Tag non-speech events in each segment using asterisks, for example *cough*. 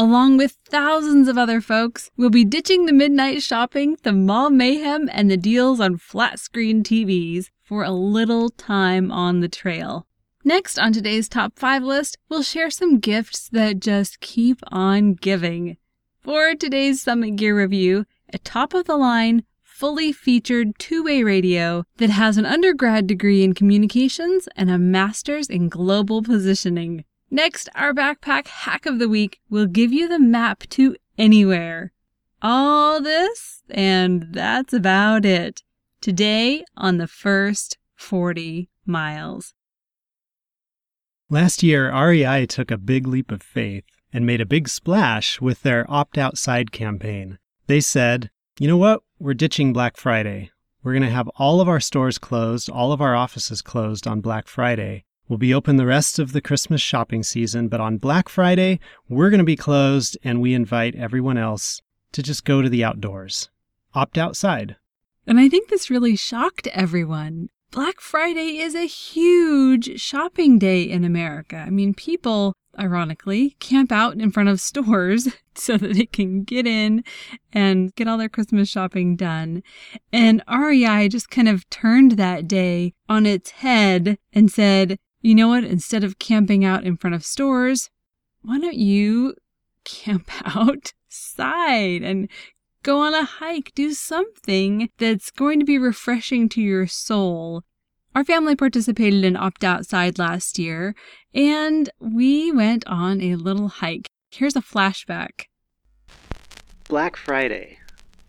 Along with thousands of other folks, we'll be ditching the midnight shopping, the mall mayhem, and the deals on flat screen TVs for a little time on the trail. Next on today's top five list, we'll share some gifts that just keep on giving. For today's Summit Gear review, a top of the line, fully featured two way radio that has an undergrad degree in communications and a master's in global positioning. Next, our backpack hack of the week will give you the map to anywhere. All this, and that's about it. Today on the first 40 miles. Last year, REI took a big leap of faith and made a big splash with their opt outside campaign. They said, you know what? We're ditching Black Friday. We're going to have all of our stores closed, all of our offices closed on Black Friday, We'll be open the rest of the Christmas shopping season, but on Black Friday, we're going to be closed and we invite everyone else to just go to the outdoors. Opt outside. And I think this really shocked everyone. Black Friday is a huge shopping day in America. I mean, people, ironically, camp out in front of stores *laughs* so that they can get in and get all their Christmas shopping done. And REI just kind of turned that day on its head and said, you know what? Instead of camping out in front of stores, why don't you camp *laughs* outside and go on a hike, do something that's going to be refreshing to your soul. Our family participated in Opt Outside last year, and we went on a little hike. Here's a flashback Black Friday,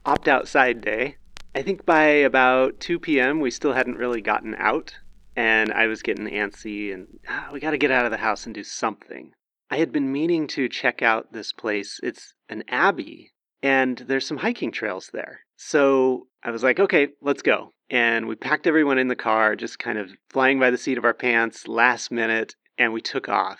Opt Outside Day. I think by about 2 p.m., we still hadn't really gotten out and I was getting antsy and ah, we got to get out of the house and do something. I had been meaning to check out this place. It's an abbey and there's some hiking trails there. So I was like, okay, let's go. And we packed everyone in the car, just kind of flying by the seat of our pants last minute, and we took off.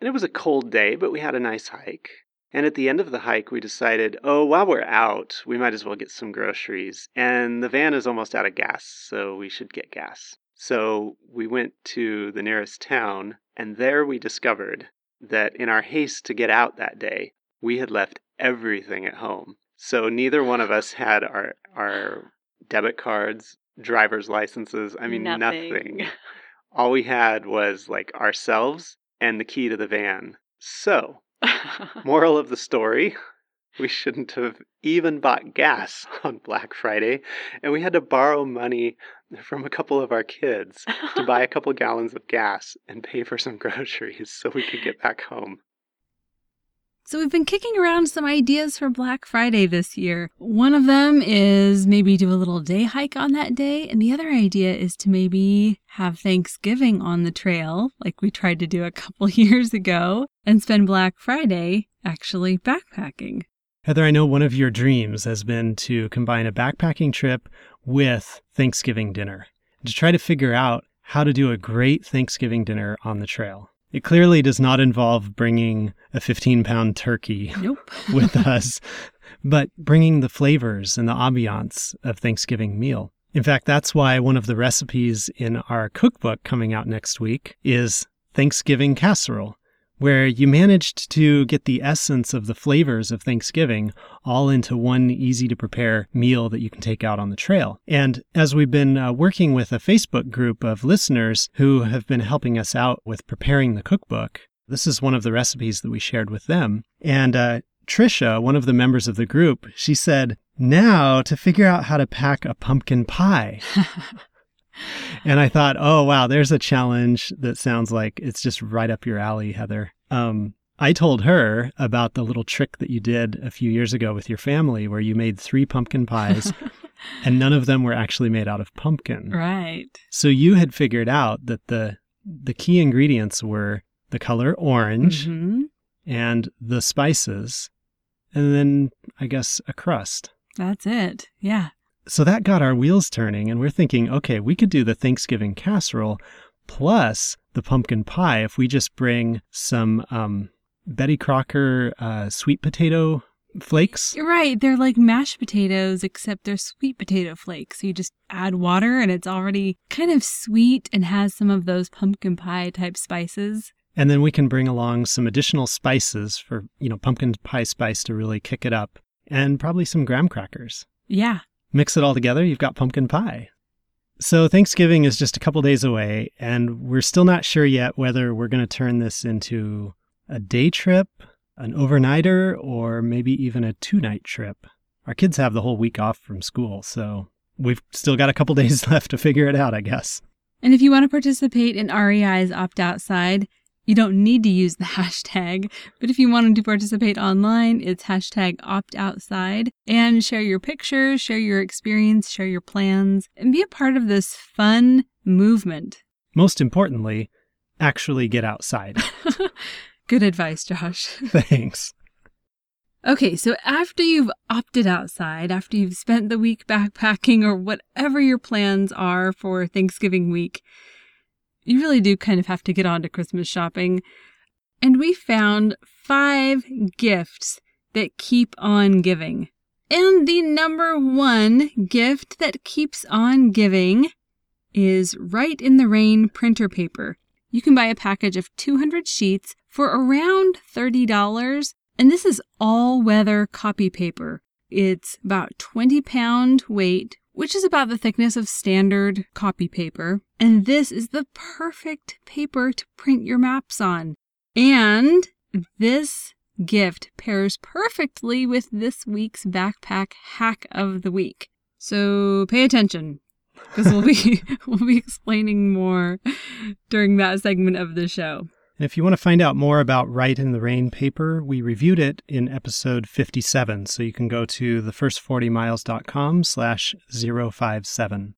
And it was a cold day, but we had a nice hike. And at the end of the hike, we decided, oh, while we're out, we might as well get some groceries. And the van is almost out of gas, so we should get gas. So we went to the nearest town, and there we discovered that in our haste to get out that day, we had left everything at home. So neither one of us had our our debit cards, driver's licenses, I mean nothing. nothing. All we had was like ourselves and the key to the van. So, *laughs* moral of the story, we shouldn't have even bought gas *laughs* on Black Friday, and we had to borrow money from a couple of our kids to buy a couple *laughs* gallons of gas and pay for some *laughs* groceries so we could get back home. So, we've been kicking around some ideas for Black Friday this year. One of them is maybe do a little day hike on that day, and the other idea is to maybe have Thanksgiving on the trail, like we tried to do a couple years ago, and spend Black Friday actually backpacking. Heather, I know one of your dreams has been to combine a backpacking trip with Thanksgiving dinner, to try to figure out how to do a great Thanksgiving dinner on the trail. It clearly does not involve bringing a 15 pound turkey nope. *laughs* with us, but bringing the flavors and the ambiance of Thanksgiving meal. In fact, that's why one of the recipes in our cookbook coming out next week is Thanksgiving casserole where you managed to get the essence of the flavors of Thanksgiving all into one easy to prepare meal that you can take out on the trail. And as we've been uh, working with a Facebook group of listeners who have been helping us out with preparing the cookbook, this is one of the recipes that we shared with them. And uh, Trisha, one of the members of the group, she said, now to figure out how to pack a pumpkin pie. *laughs* and I thought, oh, wow, there's a challenge that sounds like it's just right up your alley, Heather. Um, I told her about the little trick that you did a few years ago with your family where you made three pumpkin pies *laughs* and none of them were actually made out of pumpkin. Right. So you had figured out that the the key ingredients were the color orange mm-hmm. and the spices and then I guess a crust. That's it. Yeah. So that got our wheels turning, and we're thinking, okay, we could do the Thanksgiving casserole plus the pumpkin pie if we just bring some um, Betty Crocker uh, sweet potato flakes. You're right. They're like mashed potatoes, except they're sweet potato flakes. So You just add water and it's already kind of sweet and has some of those pumpkin pie type spices. And then we can bring along some additional spices for, you know, pumpkin pie spice to really kick it up, and probably some graham crackers. Yeah. Mix it all together, you've got pumpkin pie. So Thanksgiving is just a couple days away, and we're still not sure yet whether we're going to turn this into a day trip, an overnighter, or maybe even a two night trip. Our kids have the whole week off from school, so we've still got a couple *laughs* days left to figure it out, I guess. And if you want to participate in REI's Opt Outside, you don't need to use the *laughs* hashtag, but if you wanted to participate online, it's hashtag opt outside and share your pictures, share your experience, share your plans, and be a part of this fun movement. Most importantly, actually get outside. *laughs* Good advice, Josh. *laughs* Thanks. Okay, so after you've opted outside, after you've spent the week backpacking or whatever your plans are for Thanksgiving week, you really do kind of have to get on to Christmas shopping. And we found five gifts that keep on giving. And the number one gift that keeps on giving is Rite in the Rain printer paper. You can buy a package of 200 sheets for around $30, and this is all weather copy paper. It's about 20 pound weight, which is about the thickness of standard copy paper. And this is the perfect paper to print your maps on. And this gift pairs perfectly with this week's backpack hack of the week. So pay attention because we'll be *laughs* we'll be explaining more during that segment of the show. And if you want to find out more about Rite in the Rain paper, we reviewed it in episode 57. So you can go to thefirst40miles.com slash 057.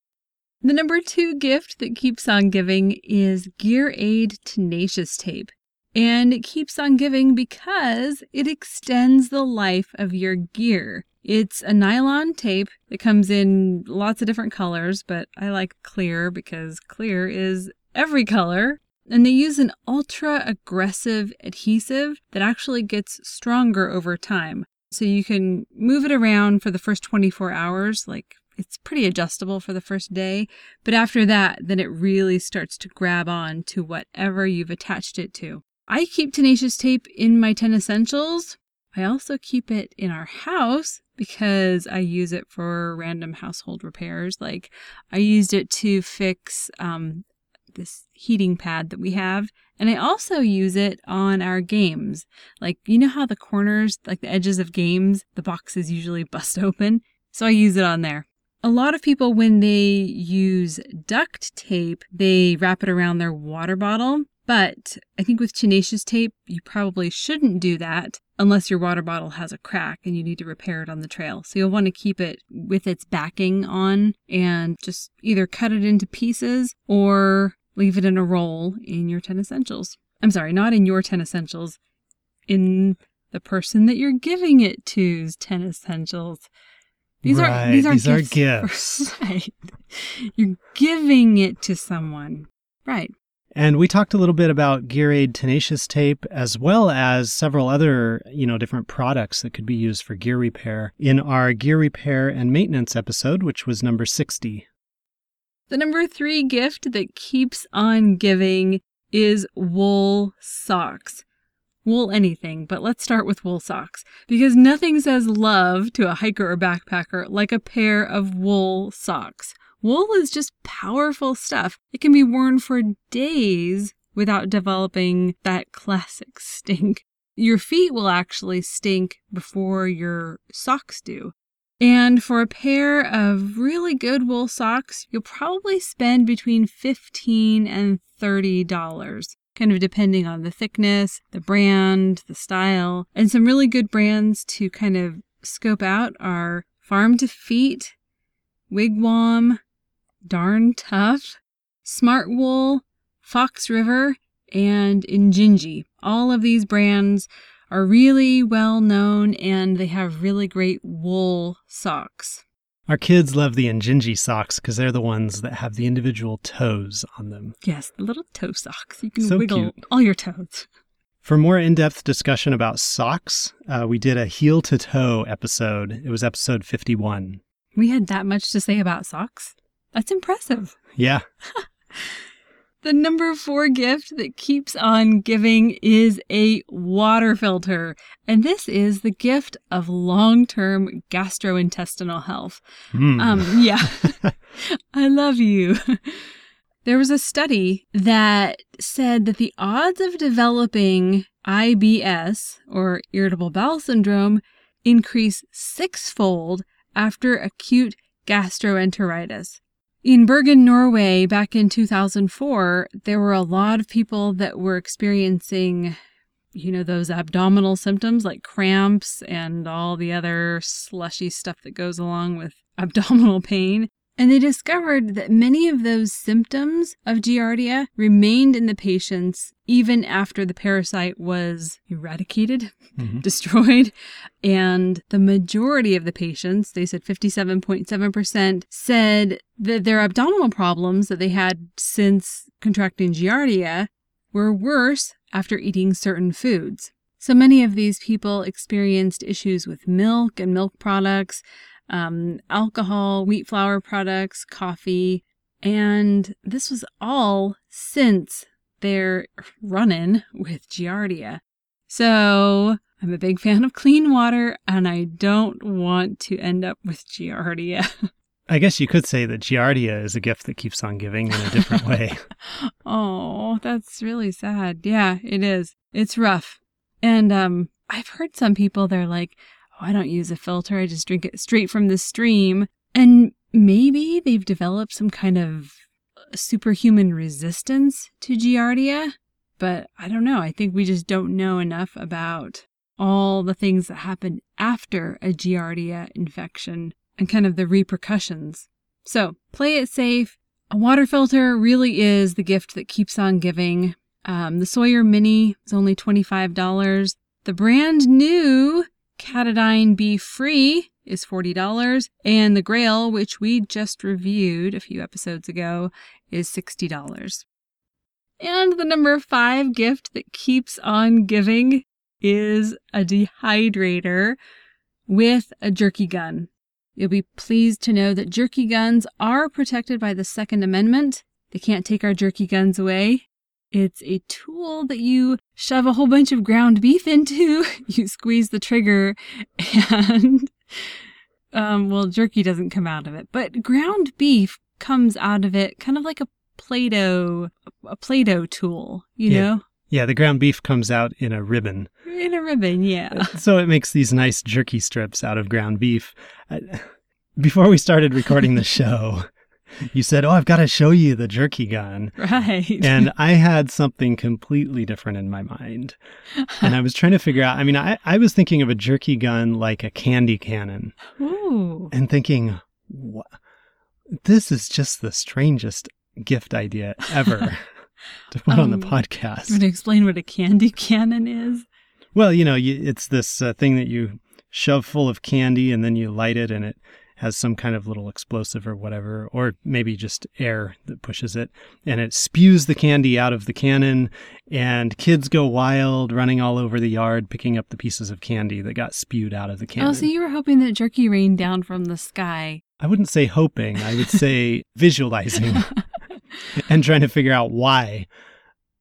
The number two gift that keeps on giving is Gear Aid Tenacious Tape. And it keeps on giving because it extends the life of your gear. It's a nylon tape that comes in lots of different colors, but I like clear because clear is every color. And they use an ultra aggressive adhesive that actually gets stronger over time. So you can move it around for the first 24 hours, like it's pretty adjustable for the first day. But after that, then it really starts to grab on to whatever you've attached it to. I keep tenacious tape in my 10 essentials. I also keep it in our house because I use it for random household repairs. Like I used it to fix um, this heating pad that we have. And I also use it on our games. Like, you know how the corners, like the edges of games, the boxes usually *laughs* bust open? So I use it on there. A lot of people, when they use duct tape, they wrap it around their water bottle. But I think with tenacious tape, you probably shouldn't do that unless your water bottle has a crack and you need to repair it on the trail. So you'll want to keep it with its backing on and just either cut it into pieces or leave it in a roll in your 10 essentials. I'm sorry, not in your 10 essentials, in the person that you're giving it to's 10 essentials. These right, are these are these gifts. Are gifts. *laughs* Right. You're giving it to someone. Right. And we talked a little bit about Gear Aid tenacious tape as well as several other, you know, different products that could be used for gear repair in our gear repair and maintenance episode, which was number 60. The number three gift that keeps on giving is wool socks. Wool anything, but let's start with wool socks because nothing says love to a hiker or backpacker like a pair of wool socks. Wool is just powerful stuff. It can be worn for days without developing that classic *laughs* stink. Your feet will actually stink before your socks do. And for a pair of really good wool socks, you'll probably spend between 15 and $30, kind of depending on the thickness, the brand, the style. And some really good brands to kind of scope out are Farm to Feet, Wigwam, Darn Tough, Smartwool, Fox River, and Injinji. All of these brands are really well known and they have really great wool socks. Our kids love the Injinji socks because they're the ones that have the individual toes on them. Yes, the little toe socks. You can So wiggle cute. all your toes. For more in depth discussion about socks, uh, we did a heel to toe episode. It was episode 51. We had that much to say about socks. That's impressive. Yeah. *laughs* The number four gift that keeps on giving is a water filter. And this is the gift of long term gastrointestinal health. Hmm. Um, yeah. *laughs* *laughs* I love you. There was a study that said that the odds of developing IBS or irritable bowel syndrome increase sixfold after acute gastroenteritis. In Bergen, Norway, back in 2004, there were a lot of people that were experiencing, you know, those abdominal symptoms like cramps and all the other slushy stuff that goes along with *laughs* abdominal pain. And they discovered that many of those symptoms of Giardia remained in the patients even after the parasite was eradicated, *laughs* Mhm. destroyed. And the majority of the patients, they said 57.7%, said that their abdominal problems that they had since contracting Giardia were worse after eating certain foods. So many of these people experienced issues with milk and milk products, um, alcohol, wheat flour products, coffee, and this was all since their run in with Giardia. So I'm a big fan of clean water and I don't want to end up with Giardia. *laughs* I guess you could say that Giardia is a gift that keeps on giving in a different *laughs* way. oh, that's really sad. Yeah, it is. It's rough. And um I've heard some people they're like, "Oh, I don't use a filter. I just drink it straight from the stream." And maybe they've developed some kind of superhuman resistance to Giardia, but I don't know. I think we just don't know enough about all the things that happen after a Giardia infection and kind of the repercussions. So, play it safe. A water filter really is the gift that keeps on giving. Um, the Sawyer Mini is only $25. The brand new Katadyn BeFree is $40. And the Grayl, which we just reviewed a few episodes ago, is $60. And the number five gift that keeps on giving is a dehydrator with a jerky gun. You'll be pleased to know that jerky guns are protected by the Second Amendment. They can't take our jerky guns away. It's a tool that you shove a whole bunch of ground beef into, *laughs* you squeeze the trigger, and, um, well, jerky doesn't come out of it, but ground beef comes out of it kind of like a Play Doh, a Play Doh tool, you Yeah. know? yeah, the ground beef comes out in a ribbon. In a ribbon, yeah. so it makes these nice jerky strips out of ground beef. Uh, *laughs* Before we started recording the *laughs* show, you said, Oh, I've got to show you the jerky gun. Right. And I had something completely different in my mind. And I was trying to figure out, I mean, I, I was thinking of a jerky gun like a candy cannon Ooh. and thinking, "Wha- this is just the strangest gift idea ever *laughs* to put on the Um, podcast. You want to explain what a candy cannon is? Well, you know, you, it's this uh, thing that you shove full of candy and then you light it and it has some kind of little explosive or whatever, or maybe just air that pushes it. And it spews the candy out of the cannon and kids go wild, running all over the yard, picking up the pieces of candy that got spewed out of the oh, cannon. Oh, so you were hoping that jerky rained down from the sky. I wouldn't say hoping, I would say *laughs* visualizing *laughs* and trying to figure out why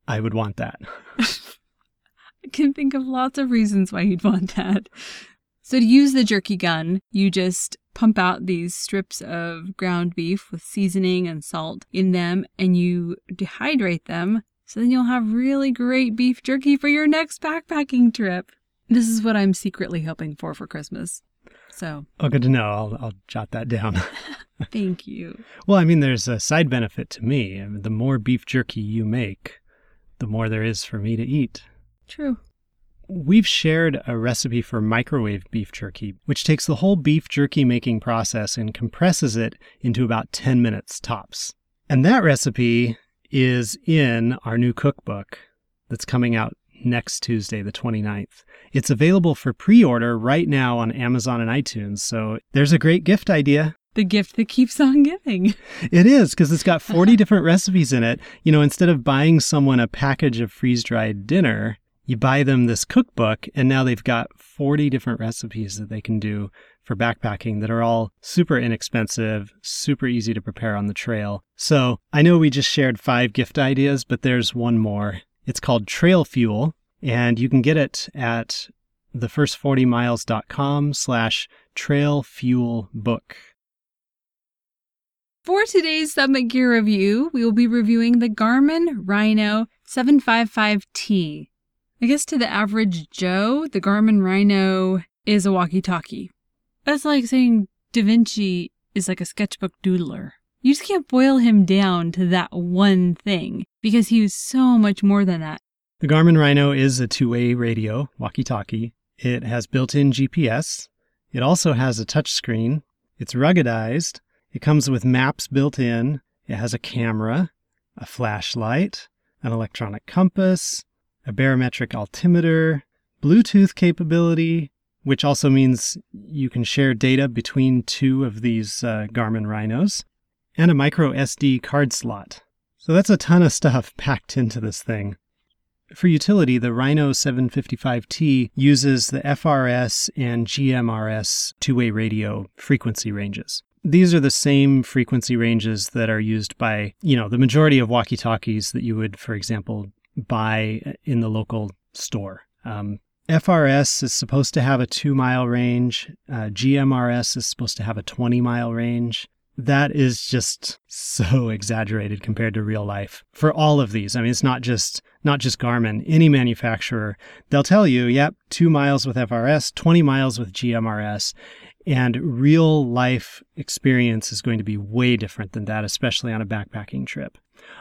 I would want that. I can think of lots of reasons why you'd want that. So to use the jerky gun, you just pump out these strips of ground beef with seasoning and salt in them and you dehydrate them. So then you'll have really great beef jerky for your next backpacking trip. This is what I'm secretly hoping for for Christmas. So Oh, good to know. I'll, I'll jot that down. *laughs* thank you. Well, I mean, there's a side benefit to me. I mean, the more beef jerky you make, the more there is for me to eat. True. We've shared a recipe for microwave beef jerky, which takes the whole beef jerky making process and compresses it into about 10 minutes tops. And that recipe is in our new cookbook that's coming out next Tuesday, the 29th. It's available for pre order right now on Amazon and iTunes. So there's a great gift idea. The gift that keeps on giving. It is because it's got 40 *laughs* different recipes in it. You know, instead of buying someone a package of freeze dried dinner, you buy them this cookbook, and now they've got 40 different recipes that they can do for backpacking that are all super inexpensive, super easy to prepare on the trail. So I know we just shared five gift ideas, but there's one more. It's called Trail Fuel, and you can get it at thefirst40miles.com slash trail fuel book. For today's Summit Gear review, we will be reviewing the Garmin Rhino 755T. I guess to the average Joe, the Garmin Rhino is a walkie talkie. That's like saying Da Vinci is like a sketchbook doodler. You just can't boil him down to that one thing because he was so much more than that. The Garmin Rhino is a two way radio walkie talkie. It has built in GPS. It also has a touchscreen. It's ruggedized. It comes with maps built in. It has a camera, a flashlight, an electronic compass, a barometric altimeter, Bluetooth capability, which also means you can share data between two of these uh, Garmin Rhinos, and a micro SD card slot. So that's a ton of stuff *laughs* packed into this thing. For utility, the Rhino 755T uses the FRS and GMRS two way radio frequency ranges. These are the same frequency ranges that are used by, you know, the majority of walkie talkies that you would, for example, buy in the local store. Um, FRS is supposed to have a two mile range, uh, GMRS is supposed to have a 20 mile range that is just so *laughs* exaggerated compared to real life for all of these. I mean, it's not just not just Garmin. Any manufacturer, they'll tell you, yep, two miles with FRS, 20 miles with GMRS. And real life experience is going to be way different than that, especially on a backpacking trip.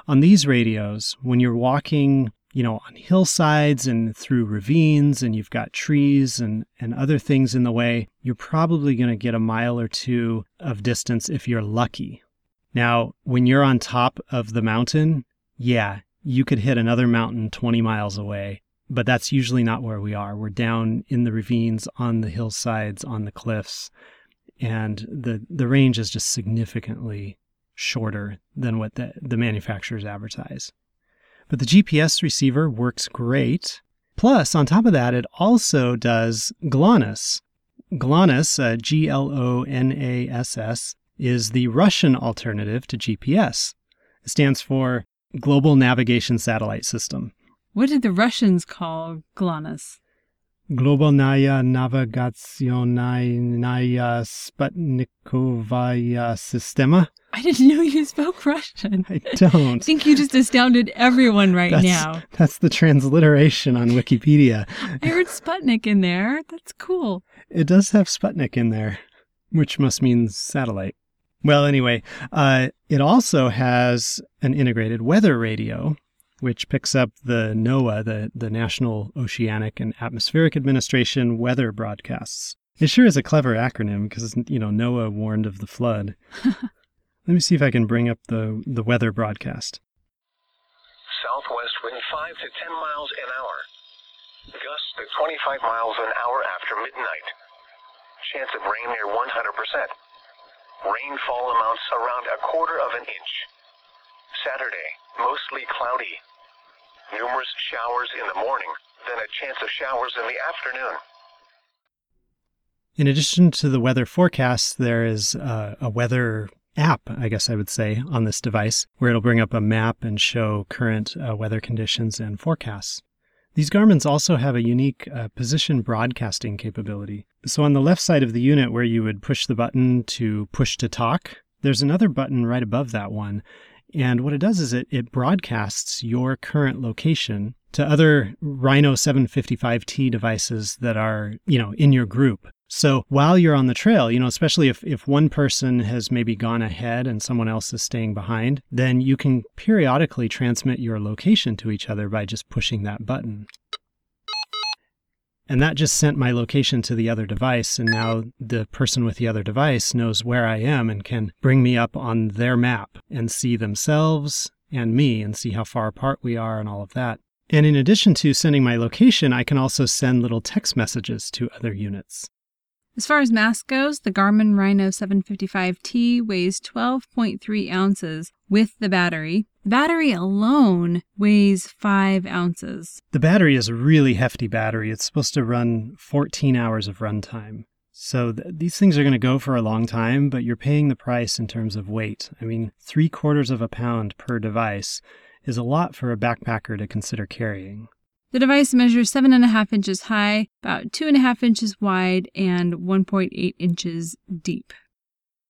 On these radios, when you're walking you know, on hillsides and through ravines and you've got trees and, and other things in the way, you're probably going to get a mile or two of distance if you're lucky. Now, when you're on top of the mountain, yeah, you could hit another mountain 20 miles away, but that's usually not where we are. We're down in the ravines, on the hillsides, on the cliffs, and the, the range is just significantly shorter than what the, the manufacturers advertise. But the GPS receiver works great. Plus, on top of that, it also does GLONASS. GLONASS, uh, G L O N A S S, is the Russian alternative to GPS. It stands for Global Navigation Satellite System. What did the Russians call GLONASS? Globalnaya Navigationnaya Sputnikovaya Sistema. I didn't know you spoke Russian. I don't. I think you just astounded everyone right that's, now. That's the transliteration on Wikipedia. I heard Sputnik in there. That's cool. It does have Sputnik in there, which must mean satellite. Well, anyway, uh, it also has an integrated weather radio, which picks up the NOAA, the, the National Oceanic and Atmospheric Administration weather broadcasts. It sure is a clever acronym because, you know, NOAA warned of the flood. *laughs* Let me see if I can bring up the, the weather broadcast. Southwest wind 5 to 10 miles an hour. Gusts to 25 miles an hour after midnight. Chance of rain near 100%. Rainfall amounts around a quarter of an inch. Saturday, mostly cloudy. Numerous showers in the morning, then a chance of showers in the afternoon. In addition to the weather forecast, there is uh, a weather app, I guess I would say, on this device, where it'll bring up a map and show current uh, weather conditions and forecasts. These Garmin's also have a unique uh, position broadcasting capability. So on the left side of the unit where you would push the button to push to talk, there's another button right above that one. And what it does is it, it broadcasts your current location to other Rhino 755T devices that are, you know, in your group. So while you're on the trail, you know, especially if, if one person has maybe gone ahead and someone else is staying behind, then you can periodically transmit your location to each other by just pushing that button. And that just sent my location to the other device. And now the person with the other device knows where I am and can bring me up on their map and see themselves and me and see how far apart we are and all of that. And in addition to sending my location, I can also send little text messages to other units. As far as mass goes, the Garmin Rhino 755T weighs 12.3 ounces with the battery. The battery alone weighs 5 ounces. The battery is a really hefty battery. It's supposed to run 14 hours of runtime. So th- these things are going to go for a long time, but you're paying the price in terms of weight. I mean, three quarters of a pound per device is a lot for a backpacker to consider carrying. The device measures seven and a half inches high, about two and a half inches wide, and 1.8 inches deep.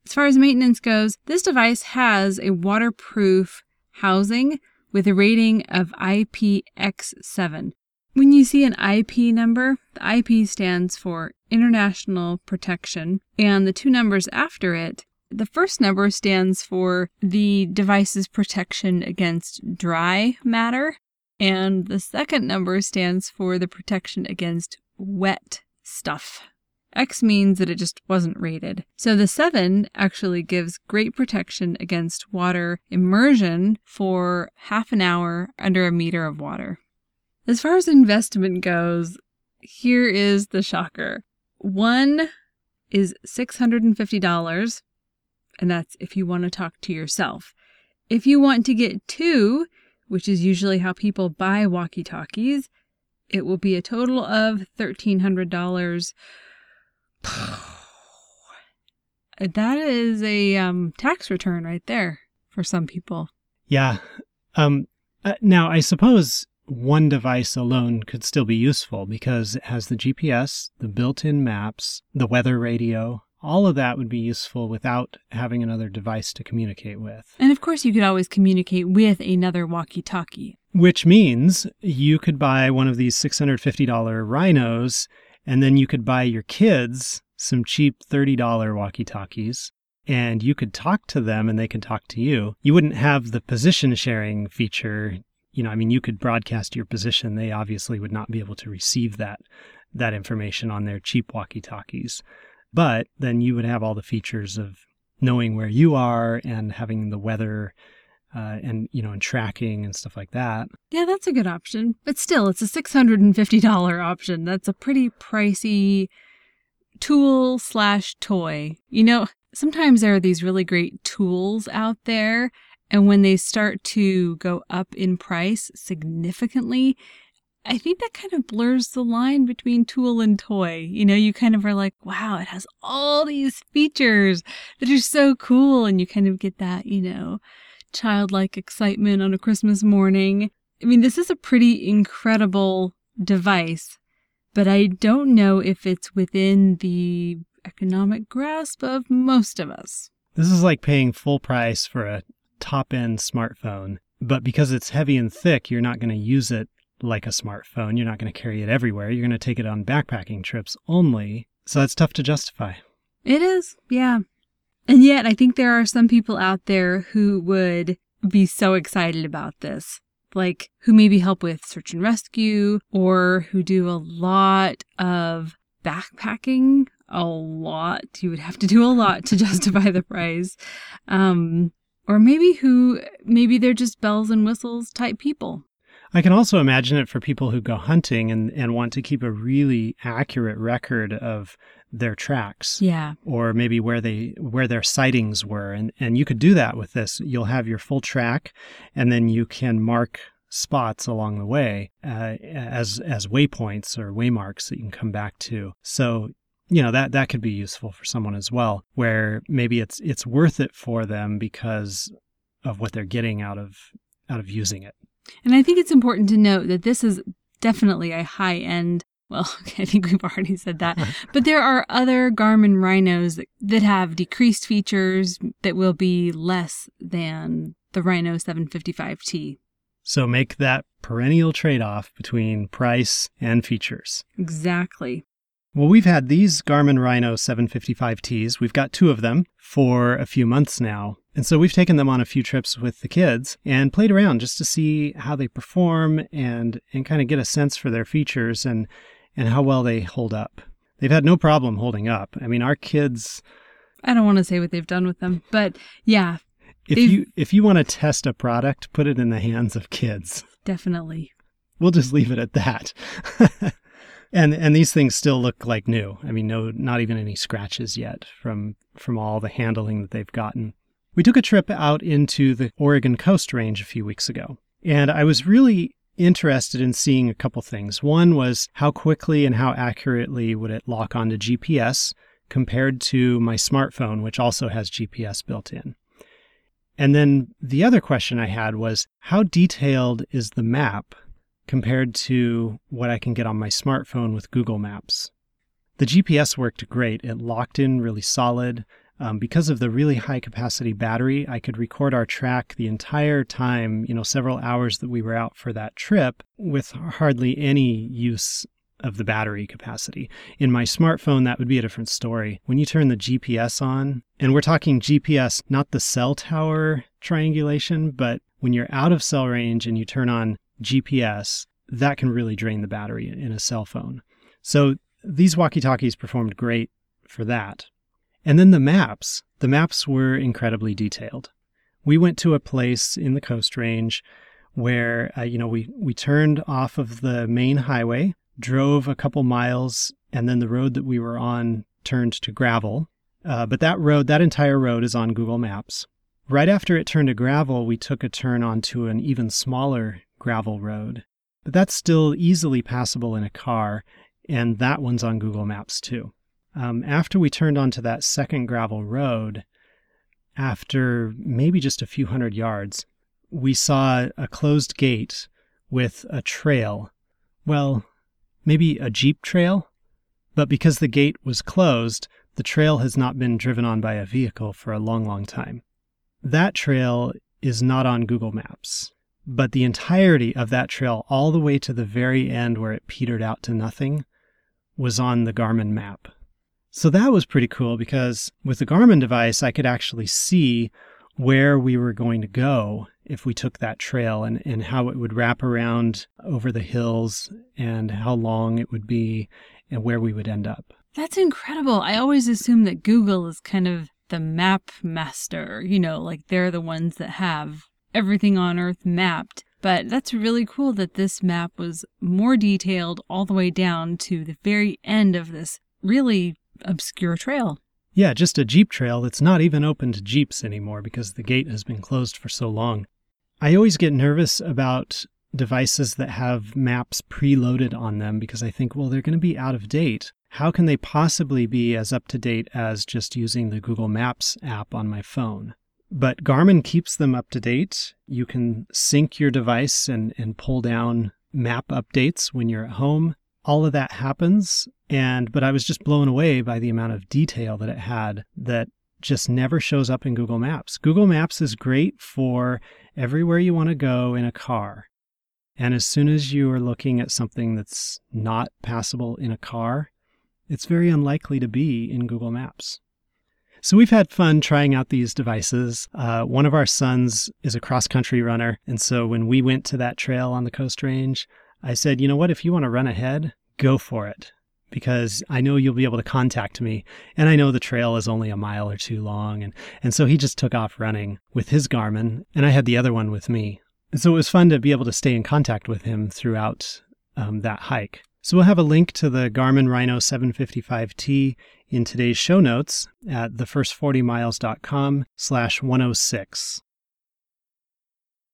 As far as maintenance goes, this device has a waterproof housing with a rating of IPX7. When you see an IP number, the IP stands for International Protection, and the two numbers after it, the first number stands for the device's protection against dry matter, and the second number stands for the protection against wet stuff. X means that it just wasn't rated. So the 7 actually gives great protection against water immersion for half an hour under a meter of water. As far as investment goes, here is the shocker. One is $650, and that's if you want to talk to yourself. If you want to get two, which is usually how people buy walkie talkies, it will be a total of $1,300. *sighs* that is a um, tax return right there for some people. Yeah. Um, uh, now, I suppose one device alone could still be useful because it has the GPS, the built in maps, the weather radio, all of that would be useful without having another device to communicate with. And of course, you could always communicate with another walkie talkie. Which means you could buy one of these $650 rhinos, and then you could buy your kids some cheap $30 walkie talkies, and you could talk to them and they could talk to you. You wouldn't have the position sharing feature. You know, I mean, you could broadcast your position. They obviously would not be able to receive that that information on their cheap walkie talkies. But then you would have all the features of knowing where you are and having the weather uh, and you know and tracking and stuff like that. Yeah, that's a good option. But still, it's a six hundred and fifty dollar option. That's a pretty pricey tool slash toy. You know, sometimes there are these really great tools out there, and when they start to go up in price significantly, I think that kind of blurs the line between tool and toy. You know, you kind of are like, wow, it has all these features that are so cool. And you kind of get that, you know, childlike excitement on a Christmas morning. I mean, this is a pretty incredible device, but I don't know if it's within the economic grasp of most of us. This is like paying full price for a top end smartphone, but because it's heavy and thick, you're not going to use it like a smartphone. You're not going to carry it everywhere. You're going to take it on backpacking trips only. So that's tough to justify. It is, yeah. And yet, I think there are some people out there who would be so excited about this. Like, who maybe help with search and rescue or who do a lot of backpacking. A lot. You would have to do a lot to *laughs* justify the price. Um, or maybe who, maybe they're just bells and whistles type people. I can also imagine it for people who go hunting and, and want to keep a really accurate record of their tracks. Yeah. Or maybe where they where their sightings were. And and you could do that with this. You'll have your full track and then you can mark spots along the way uh, as as waypoints or waymarks that you can come back to. So you know that that could be useful for someone as well where maybe it's it's worth it for them because of what they're getting out of out of using it and I think it's important to note that this is definitely a high end. Well, *laughs* okay, I think we've already said that. *laughs* but there are other Garmin Rhinos that have decreased features that will be less than the Rhino 755T. So make that perennial trade off between price and features. Exactly. Well, we've had these Garmin Rhino 755Ts. We've got two of them for a few months now. And so we've taken them on a few trips with the kids and played around just to see how they perform and, and kind of get a sense for their features and, and how well they hold up. They've had no problem holding up. I mean, our kids. I don't want to say what they've done with them, but yeah. If you if you want to test a product, put it in the hands of kids. Definitely. we'll just leave it at that. *laughs* and and these things still look like new. I mean, no, not even any scratches yet from from all the handling that they've gotten. We took a trip out into the Oregon Coast Range a few weeks ago, and I was really interested in seeing a couple things. One was how quickly and how accurately would it lock onto GPS compared to my smartphone, which also has GPS built in. And then the other question I had was how detailed is the map compared to what I can get on my smartphone with Google Maps? The GPS worked great. It locked in really solid. Um, because of the really high capacity battery, I could record our track the entire time, you know, several hours that we were out for that trip with hardly any use of the battery capacity. In my smartphone, that would be a different story. When you turn the GPS on, and we're talking GPS, not the cell tower triangulation, but when you're out of cell range and you turn on GPS, that can really drain the battery in a cell phone. So these walkie talkies performed great for that. And then the maps. The maps were incredibly detailed. We went to a place in the Coast Range where, uh, you know, we, we turned off of the main highway drove a couple miles, and then the road that we were on turned to gravel. Uh, but that road, that entire road is on Google Maps. Right after it turned to gravel, we took a turn onto an even smaller gravel road. But that's still easily passable in a car, and that one's on Google Maps too. Um, after we turned onto that second gravel road, after maybe just a few hundred yards, we saw a closed gate with a trail. Well, maybe a Jeep trail, but because the gate was closed, the trail has not been driven on by a vehicle for a long, long time. That trail is not on Google Maps, but the entirety of that trail, all the way to the very end where it petered out to nothing, was on the Garmin map. So that was pretty cool because with the Garmin device, I could actually see where we were going to go if we took that trail and, and how it would wrap around over the hills and how long it would be and where we would end up. That's incredible. I always assume that Google is kind of the map master, you know, like they're the ones that have everything on Earth mapped. But that's really cool that this map was more detailed all the way down to the very end of this really obscure trail. Yeah, just a Jeep trail that's not even open to Jeeps anymore because the gate has been closed for so long. I always get nervous about devices that have maps preloaded on them because I think, well, they're going to be out of date. How can they possibly be as up to date as just using the Google Maps app on my phone? But Garmin keeps them up to date. You can sync your device and, and pull down map updates when you're at home. All of that happens. And but i was just blown away by the amount of detail that it had that just never shows up in google maps. Google maps is great for everywhere you want to go in a car. And as soon as you are looking at something that's not passable in a car it's very unlikely to be in google maps so we've had fun trying out these devices. Uh, one of our sons is a cross country runner. And so when we went to that trail on the Coast Range, I said, you know what? If you want to run ahead, go for it because I know you'll be able to contact me. And I know the trail is only a mile or two long. And, and so he just took off running with his Garmin, and I had the other one with me. And so it was fun to be able to stay in contact with him throughout um, that hike. So we'll have a link to the Garmin Rhino 755T in today's show notes at thefirst40miles.com slash 106.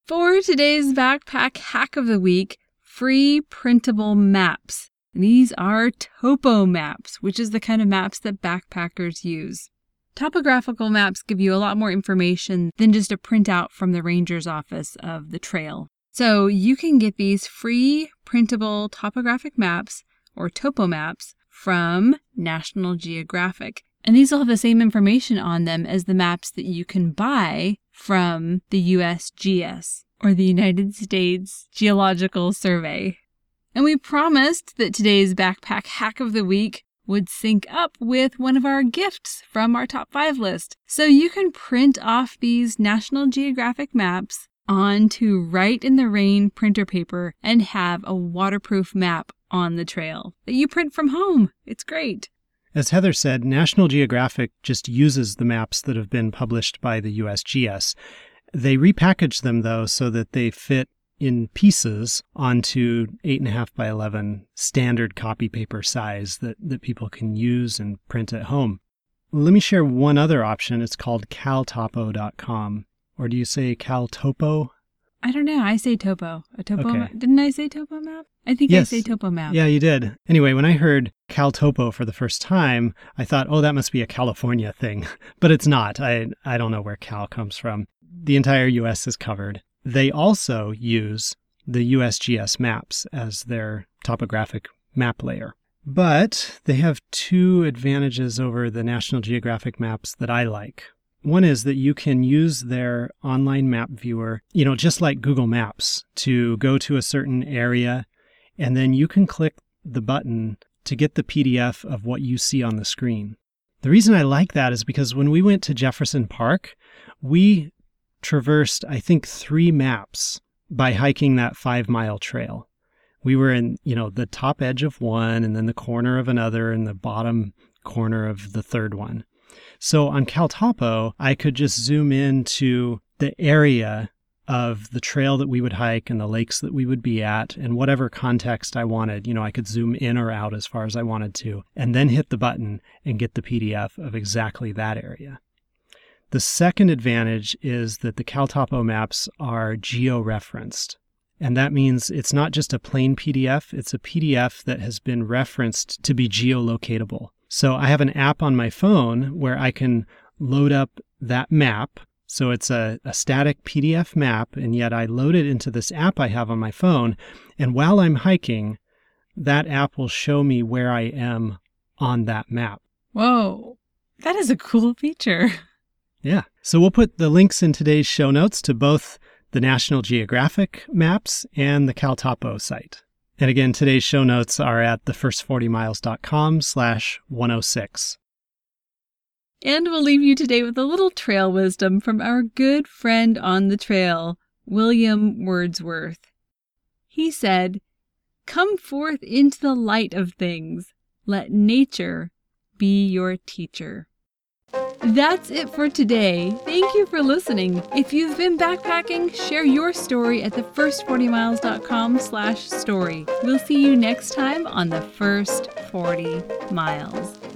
For today's backpack hack of the week, free printable maps. These are topo maps, which is the kind of maps that backpackers use. Topographical maps give you a lot more information than just a printout from the ranger's office of the trail. So you can get these free printable topographic maps or topo maps from National Geographic. And these will have the same information on them as the maps that you can buy from the USGS or the United States Geological Survey. And we promised that today's backpack hack of the week would sync up with one of our gifts from our top five list. So you can print off these National Geographic maps onto Rite in the Rain printer paper and have a waterproof map on the trail that you print from home. It's great. As Heather said, National Geographic just uses the maps that have been published by the USGS. They repackage them, though, so that they fit in pieces onto 8.5 by 11 standard copy paper size that, that people can use and print at home. Let me share one other option. It's called caltopo.com. Or do you say Cal Topo? I don't know. I say topo. A topo. Okay. Ma- Didn't I say topo map? I think Yes. I say topo map. Yeah, you did. Anyway, when I heard Cal Topo for the first time, I thought, oh, that must be a California thing. *laughs* But it's not. I, I don't know where Cal comes from. The entire US is covered. They also use the USGS maps as their topographic map layer. But they have two advantages over the National Geographic maps that I like. One is that you can use their online map viewer, you know, just like Google Maps, to go to a certain area and then you can click the button to get the PDF of what you see on the screen. The reason I like that is because when we went to Jefferson Park, we traversed, I think, three maps by hiking that five mile trail. We were in, you know, the top edge of one and then the corner of another and the bottom corner of the third one. So on Caltopo, I could just zoom in to the area of the trail that we would hike and the lakes that we would be at and whatever context I wanted. You know, I could zoom in or out as far as I wanted to and then hit the button and get the PDF of exactly that area. The second advantage is that the Caltopo maps are geo-referenced. And that means it's not just a plain PDF, it's a PDF that has been referenced to be geolocatable. So I have an app on my phone where I can load up that map. So it's a, a static PDF map, and yet I load it into this app I have on my phone. And while I'm hiking, that app will show me where I am on that map. Whoa. That is a cool feature. *laughs* Yeah. So we'll put the links in today's show notes to both the National Geographic maps and the Caltopo site. And again, today's show notes are at thefirst40miles.com slash 106. And we'll leave you today with a little trail wisdom from our good friend on the trail, William Wordsworth. He said, Come forth into the light of things. Let nature be your teacher. That's it for today. Thank you for listening. If you've been backpacking, share your story at thefirst40miles.com slash story. We'll see you next time on The First 40 Miles.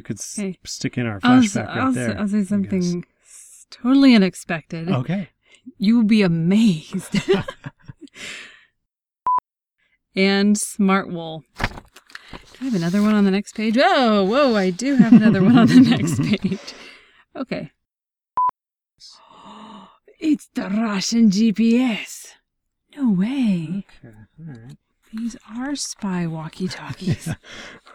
You could s- stick in our I'll, flashback right I'll, there. I'll say something totally unexpected. Okay. You will be amazed. *laughs* and Smartwool. Do I have another one on the next page? Oh, whoa, I do have another one on the next *laughs* page. Okay. *gasps* It's the Russian GPS. No way. Okay. All right. These are spy walkie talkies. *laughs*